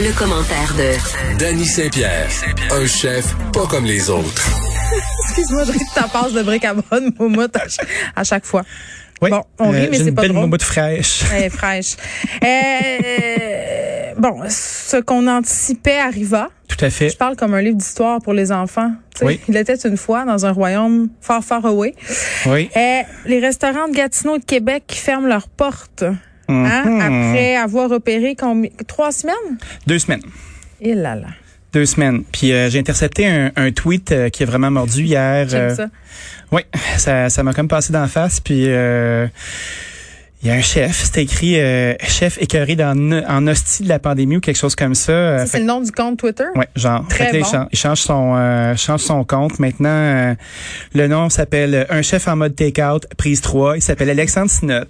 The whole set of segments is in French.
Le, commentaire de Danny Saint-Pierre, un chef pas comme les autres. Excuse-moi, je ris de ta passe de bric à bonne moumoute à, ch- à chaque fois. Oui, Bon, on rit, euh, mais c'est une pas belle drôle. moumoute fraîche. Elle est fraîche. Euh, bon, ce qu'on anticipait arriva. Tout à fait. Je parle comme un livre d'histoire pour les enfants. Oui. Il était une fois dans un royaume far, far away. Oui. Euh, les restaurants de Gatineau et de Québec qui ferment leurs portes hein, Mhm. après avoir opéré combi- trois semaines? Deux semaines. Et là là, Deux semaines. Puis euh, j'ai intercepté un, un tweet euh, qui a vraiment mordu hier. j'aime euh, ça. Oui, ça ça m'a comme passé d'en face. Puis il y a un chef, c'était écrit euh, chef écœuré dans, en hostie de la pandémie ou quelque chose comme ça. Euh, c'est le nom du compte Twitter? Ouais, genre. Très Fait bon. il, change, il change son euh, change son compte. Maintenant, euh, le nom s'appelle Un chef en mode take-out, prise 3. Il s'appelle Alexandre Sinot.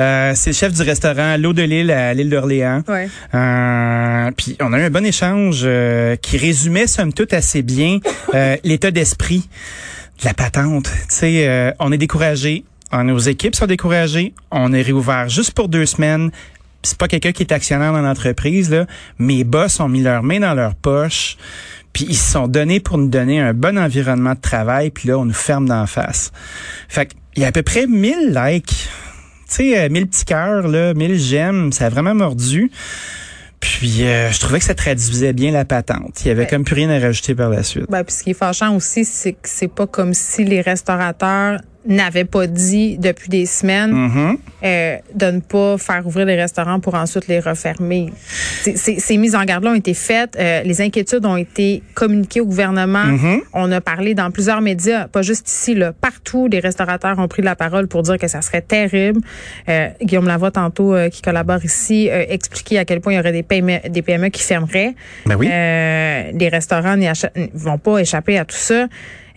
Euh, c'est le chef du restaurant L'eau de l'île à l'île d'Orléans. Ouais. Euh, puis on a eu un bon échange euh, qui résumait somme toute assez bien euh, l'état d'esprit de la patente. Tu sais, euh, on est découragé. Nos équipes sont découragées. On est réouvert juste pour deux semaines. C'est pas quelqu'un qui est actionnaire dans l'entreprise. Là. Mes boss ont mis leurs mains dans leurs poches. Puis ils se sont donnés pour nous donner un bon environnement de travail. Puis là, on nous ferme d'en face. Fait qu'il y a à peu près 1000 likes. Tu sais, euh, 1000 petits cœurs, là, 1000 j'aime. Ça a vraiment mordu. Puis euh, je trouvais que ça traduisait bien la patente. Il y avait Ouais. comme plus rien à rajouter par la suite. Ben, puis ce qui est fâchant aussi, c'est que c'est pas comme si les restaurateurs n'avaient pas dit depuis des semaines Mhm. euh, de ne pas faire ouvrir les restaurants pour ensuite les refermer. C'est- Ces mises en garde-là ont été faites. euh, les inquiétudes ont été communiquées au gouvernement. Mhm. On a parlé dans plusieurs médias, pas juste ici, là, partout. Les restaurateurs ont pris la parole pour dire que ça serait terrible. Euh, Guillaume Lavoie, tantôt, euh, qui collabore ici, a expliqué à quel point il y aurait des PME, des PME qui fermeraient. Ben oui. Euh, les restaurants ne vont pas échapper à tout ça.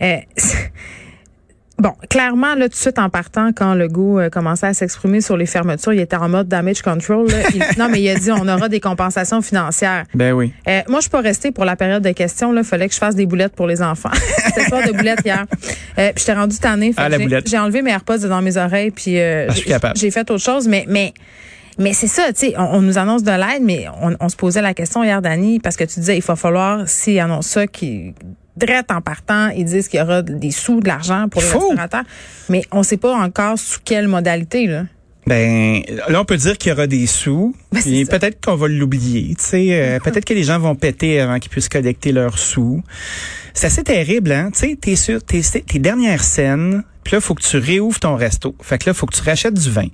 Euh, Bon, clairement, là, tout de suite en partant, quand le goût commençait à s'exprimer sur les fermetures, il était en mode damage control. là. Il- non, mais il a dit on aura des compensations financières. Ben oui. Euh, moi, je suis pas restée pour la période de questions. Il fallait que je fasse des boulettes pour les enfants. C'était soir de boulettes hier. Euh, puis j'étais rendue tannée. Ah, j'ai- enlevé mes AirPods dans mes oreilles. Puis euh, Ah, j'ai- fait autre chose. Mais mais mais c'est ça, tu sais, on, on nous annonce de l'aide, mais on, on se posait la question hier, Dani, parce que tu disais, il va falloir, s'ils annoncent ça, qui direct en partant, ils disent qu'il y aura des sous, de l'argent pour les restaurateurs. Mais on sait pas encore sous quelle modalité, là. Ben là, on peut dire qu'il y aura des sous. Ben, peut-être qu'on va l'oublier. Tu sais, euh, peut-être que les gens vont péter avant qu'ils puissent collecter leurs sous. C'est assez terrible, hein. Tu sais, t'es sur tes, tes dernières scènes. Puis là, faut que tu réouvres ton resto. Fait que là, faut que tu rachètes du vin.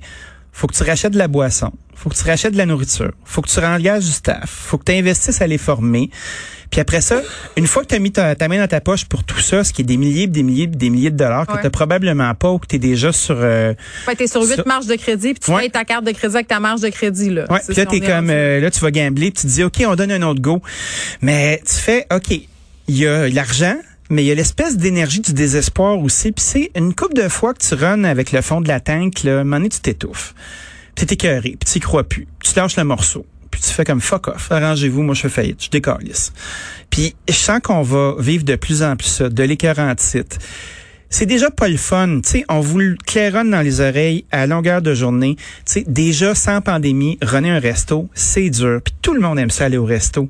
Faut que tu rachètes de la boisson. Faut que tu rachètes de la nourriture. Faut que tu engages du staff. Faut que tu investisses à les former. Puis après ça, une fois que tu as mis ta, ta main dans ta poche pour tout ça, ce qui est des milliers, des milliers, des milliers de dollars que Ouais. tu probablement pas ou que tu es déjà sur euh, Fait t'es sur huit marges de crédit, puis tu Ouais. payes ta carte de crédit avec ta marge de crédit, là. Ouais, puis là est comme euh, là tu vas gambler, puis tu te dis OK, on donne un autre go. Mais tu fais OK, il y a l'argent, mais il y a l'espèce d'énergie du désespoir aussi, puis c'est une coupe de fois que tu runs avec le fond de la tank là, à un moment donné, tu t'étouffes. Puis t'es écœuré, puis tu y crois plus. Tu lâches le morceau. Puis tu fais comme fuck off, arrangez-vous, moi je fais faillite, je décalisse. Puis je sens qu'on va vivre de plus en plus ça, de l'écœur en titre. C'est déjà pas le fun, tu sais, on vous le claironne dans les oreilles à longueur de journée. Tu sais, déjà sans pandémie, runner un resto, c'est dur. Puis tout le monde aime ça aller au resto.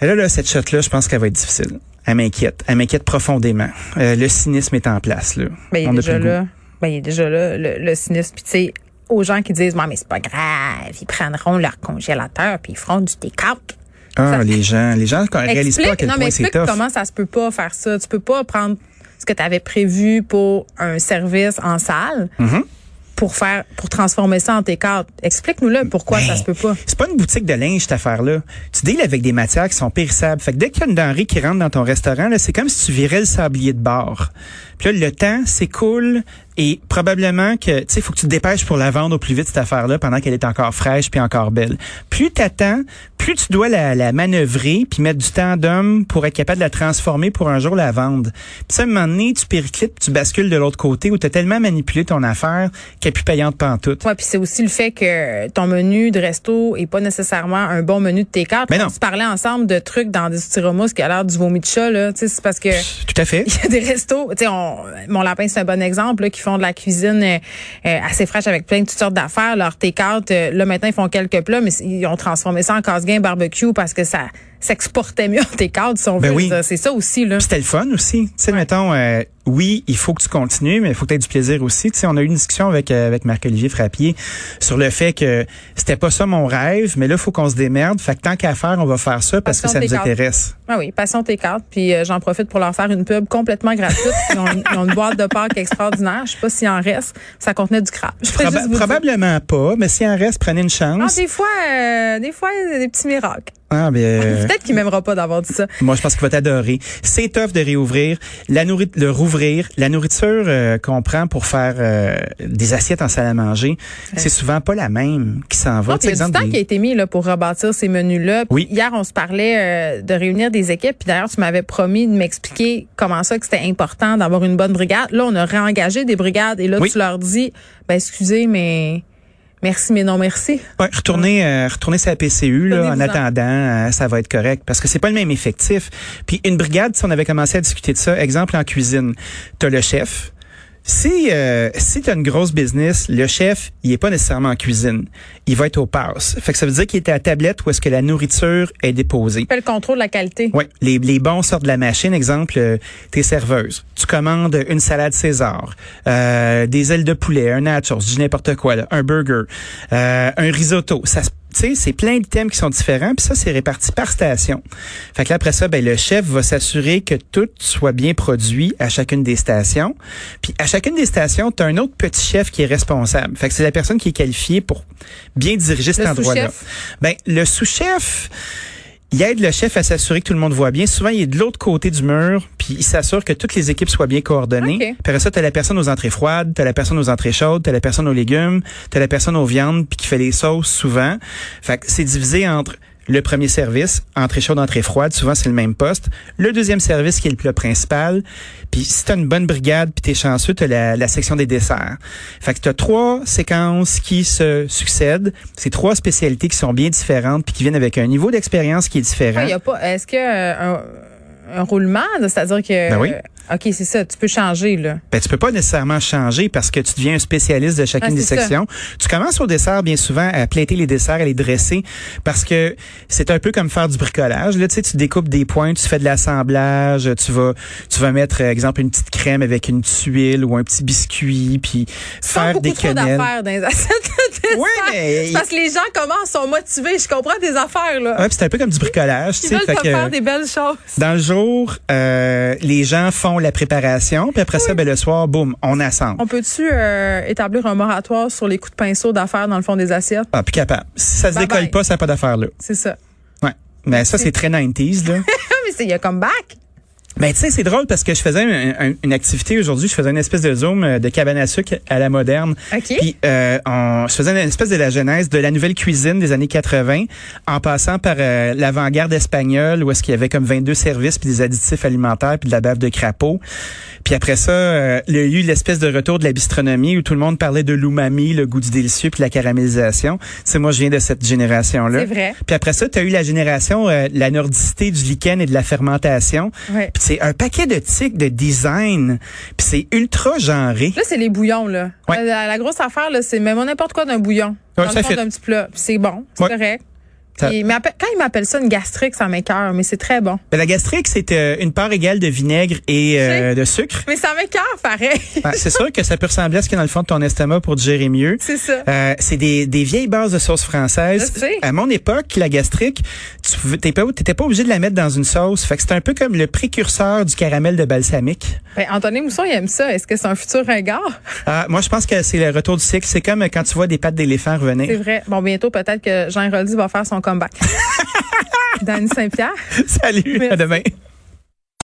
Et là, là cette shot-là, je pense qu'elle va être difficile. Elle m'inquiète. Elle m'inquiète profondément. Euh, le cynisme est en place, là. Ben, il est On déjà là. Ben, il est déjà là, le, le cynisme. Puis, tu sais, aux gens qui disent, mais c'est pas grave, ils prendront leur congélateur puis ils feront du take-out. Ah, Ça- les gens, les gens ne réalisent pas à quel non, point c'est explique tough. comment ça se peut pas faire ça. Tu peux pas prendre ce que tu avais prévu pour un service en salle Mhm. Pour faire pour transformer ça en take-out. Explique-nous là pourquoi Ben, ça se peut pas. C'est pas une boutique de linge, cette affaire-là. Tu deals avec des matières qui sont périssables. Fait que dès qu'il y a une denrée qui rentre dans ton restaurant, c'est comme si tu virais le sablier de bord. Puis là, le temps s'écoule et probablement que, tu sais, faut que tu te dépêches pour la vendre au plus vite, cette affaire-là, pendant qu'elle est encore fraîche puis encore belle. Plus t'attends, plus tu dois la, la manœuvrer puis mettre du temps d'homme pour être capable de la transformer pour un jour la vendre. Puis ça, à un moment donné, tu périclites, tu bascules de l'autre côté où tu as tellement manipulé ton affaire qu'elle est plus payante pantoute. Ouais, puis c'est aussi le fait que ton menu de resto est pas nécessairement un bon menu de tes cartes. Mais non. On se parlait ensemble de trucs dans des styromousse qui a l'air du vomi de chat là, tu sais, c'est parce que Tout à fait. il y a des restos, tu sais, on- mon lapin c'est un bon exemple là, qui font de la cuisine euh, euh, assez fraîche avec plein de toutes sortes d'affaires. Leur take-out, euh, là maintenant ils font quelques plats, mais ils ont transformé ça en casse-gain barbecue parce que ça s'exportait mieux en take-out si on Ben veut. oui. C'est ça aussi là. C'était le fun aussi. Tu sais, mettons, euh, oui, il faut que tu continues, mais il faut que tu aies du plaisir aussi. Tu sais, on a eu une discussion avec euh, avec Marc-Olivier Frappier sur le fait que c'était pas ça mon rêve, mais là, il faut qu'on se démerde. Fait que tant qu'à faire, on va faire ça parce que ça nous intéresse. Ah oui, passion tes cartes. Puis euh, j'en profite pour leur faire une pub complètement gratuite. Ils ont, une- ils ont une boîte de Pâques extraordinaire. Je sais pas s'il en reste. Ça contenait du crabe. Proba- dire. probablement pas, mais s'il en reste, prenez une Ah, chance. des fois, euh, des fois, des petits miracles. Ah, ben, euh, Peut-être qu'il m'aimera pas d'avoir dit ça. Moi, je pense qu'il va t'adorer. C'est tough de réouvrir, la nourri- le rouvrir. La nourriture euh, qu'on prend pour faire euh, des assiettes en salle à manger, c'est souvent pas la même qui s'en va. Il y a du temps des- qui a été mis là, pour rebâtir ces menus-là. Oui. Hier, on se parlait euh, de réunir des équipes. Puis d'ailleurs, tu m'avais promis de m'expliquer comment ça que c'était important d'avoir une bonne brigade. Là, on a réengagé des brigades. Et là, Oui. tu leur dis, ben excusez, mais merci, mais non merci. Ouais, retourner, euh, retourner sur la PCU là, en attendant, euh, ça va être correct parce que c'est pas le même effectif. Puis une brigade, si on avait commencé à discuter de ça, exemple en cuisine, t'as le chef. Si euh, si t'as une grosse business, le chef, il est pas nécessairement en cuisine, il va être au pass. Fait que ça veut dire qu'il est à la tablette où est-ce que la nourriture est déposée. Fais le contrôle de la qualité. Oui, les, les bons sortent de la machine. Exemple, euh, t'es serveuse. Tu commandes une salade César, euh, des ailes de poulet, un nachos, du n'importe quoi, là, un burger, euh, un risotto. Ça, se- tu sais, c'est plein de thèmes qui sont différents. Puis ça, c'est réparti par station. Fait que là, après ça, ben, le chef va s'assurer que tout soit bien produit à chacune des stations. Puis à chacune des stations, tu as un autre petit chef qui est responsable. Fait que c'est la personne qui est qualifiée pour bien diriger cet endroit-là. Ben, le sous-chef, il aide le chef à s'assurer que tout le monde voit bien. Souvent, il est de l'autre côté du mur, puis il s'assure que toutes les équipes soient bien coordonnées. OK. Puis après ça, t'as la personne aux entrées froides, t'as la personne aux entrées chaudes, t'as la personne aux légumes, t'as la personne aux viandes, puis qui fait les sauces souvent. Fait que c'est divisé entre le premier service, entrée chaude, entrée froide, souvent c'est le même poste. Le deuxième service qui est le plat principal. Puis si t'as une bonne brigade, puis t'es chanceux, t'as la, la section des desserts. Fait que t'as trois séquences qui se succèdent. C'est trois spécialités qui sont bien différentes, puis qui viennent avec un niveau d'expérience qui est différent. Il y a pas. Est-ce que euh, un, un roulement, c'est-à-dire que. Ben oui. euh, ok, c'est ça. Tu peux changer là. Ben, tu peux pas nécessairement changer parce que tu deviens un spécialiste de chacune Ah, des ça. sections. Tu commences au dessert bien souvent à plaiter les desserts, à les dresser parce que c'est un peu comme faire du bricolage. Là, tu sais, tu découpes des points, tu fais de l'assemblage, tu vas, tu vas mettre, euh, exemple, une petite crème avec une tuile ou un petit biscuit, puis faire des trop quenelles. d'affaires dans les assiettes de dessert. Oui, mais- Parce que les gens commencent sont motivés. Je comprends des affaires là. Ouais, puis c'est un peu comme du bricolage, tu Ils sais. veulent te que- faire des belles choses. Dans le jour, euh, les gens font la préparation, puis après ça, ben, le soir, boum, on assemble. On peut-tu euh, établir un moratoire sur les coups de pinceau d'affaires dans le fond des assiettes? Ah, plus capable. Si ça se Bye décolle bye. pas, ça n'a pas d'affaire là. C'est ça. Ouais. Mais ça, c'est très 90s, là. Mais c'est il y a comme back. Ben, tu sais, c'est drôle parce que je faisais un- un- une activité aujourd'hui, je faisais une espèce de zoom euh, de cabane à sucre à la moderne. OK. Puis, euh, on, je faisais une espèce de la genèse de la nouvelle cuisine des années 80, en passant par euh, l'avant-garde espagnole, où est-ce qu'il y avait comme 22 services, puis des additifs alimentaires, puis de la bave de crapaud. Puis après ça, euh, il y a eu l'espèce de retour de la bistronomie où tout le monde parlait de l'umami, le goût du délicieux, puis la caramélisation. C'est moi, je viens de cette génération-là. C'est vrai. Puis après ça, tu as eu la génération, euh, la nordicité du lichen et de la fermentation. Ouais. Puis c'est un paquet de tics de design. Puis c'est ultra genré. Là, c'est les bouillons, là. Ouais. Euh, La, la grosse affaire, là, c'est même n'importe quoi d'un bouillon. Ouais, dans ça le fond d'un petit plat. C'est bon. C'est Ouais. correct. Quand ils m'appellent ça une gastrique, ça m'écœure, mais c'est très bon. Ben, la gastrique, c'est euh, une part égale de vinaigre et euh, de sucre. Mais ça m'écœure, pareil. Ben, c'est sûr que ça peut ressembler à ce qu'il y a dans le fond de ton estomac pour digérer mieux. c'est ça. Euh, c'est des, des vieilles bases de sauce française. Je sais. À mon époque, la gastrique, tu t'es pas, obligé de la mettre dans une sauce. Fait que c'est un peu comme le précurseur du caramel de balsamique. Ben, Anthony Mousson, il aime ça. Est-ce que c'est un futur ringard? Ah, moi, je pense que c'est le retour du cycle. C'est comme quand tu vois des pattes d'éléphant C'est revenir. vrai. Bon, bientôt, peut-être que Jean Roldy va faire son comeback. Danny Saint-Pierre. Salut, à demain.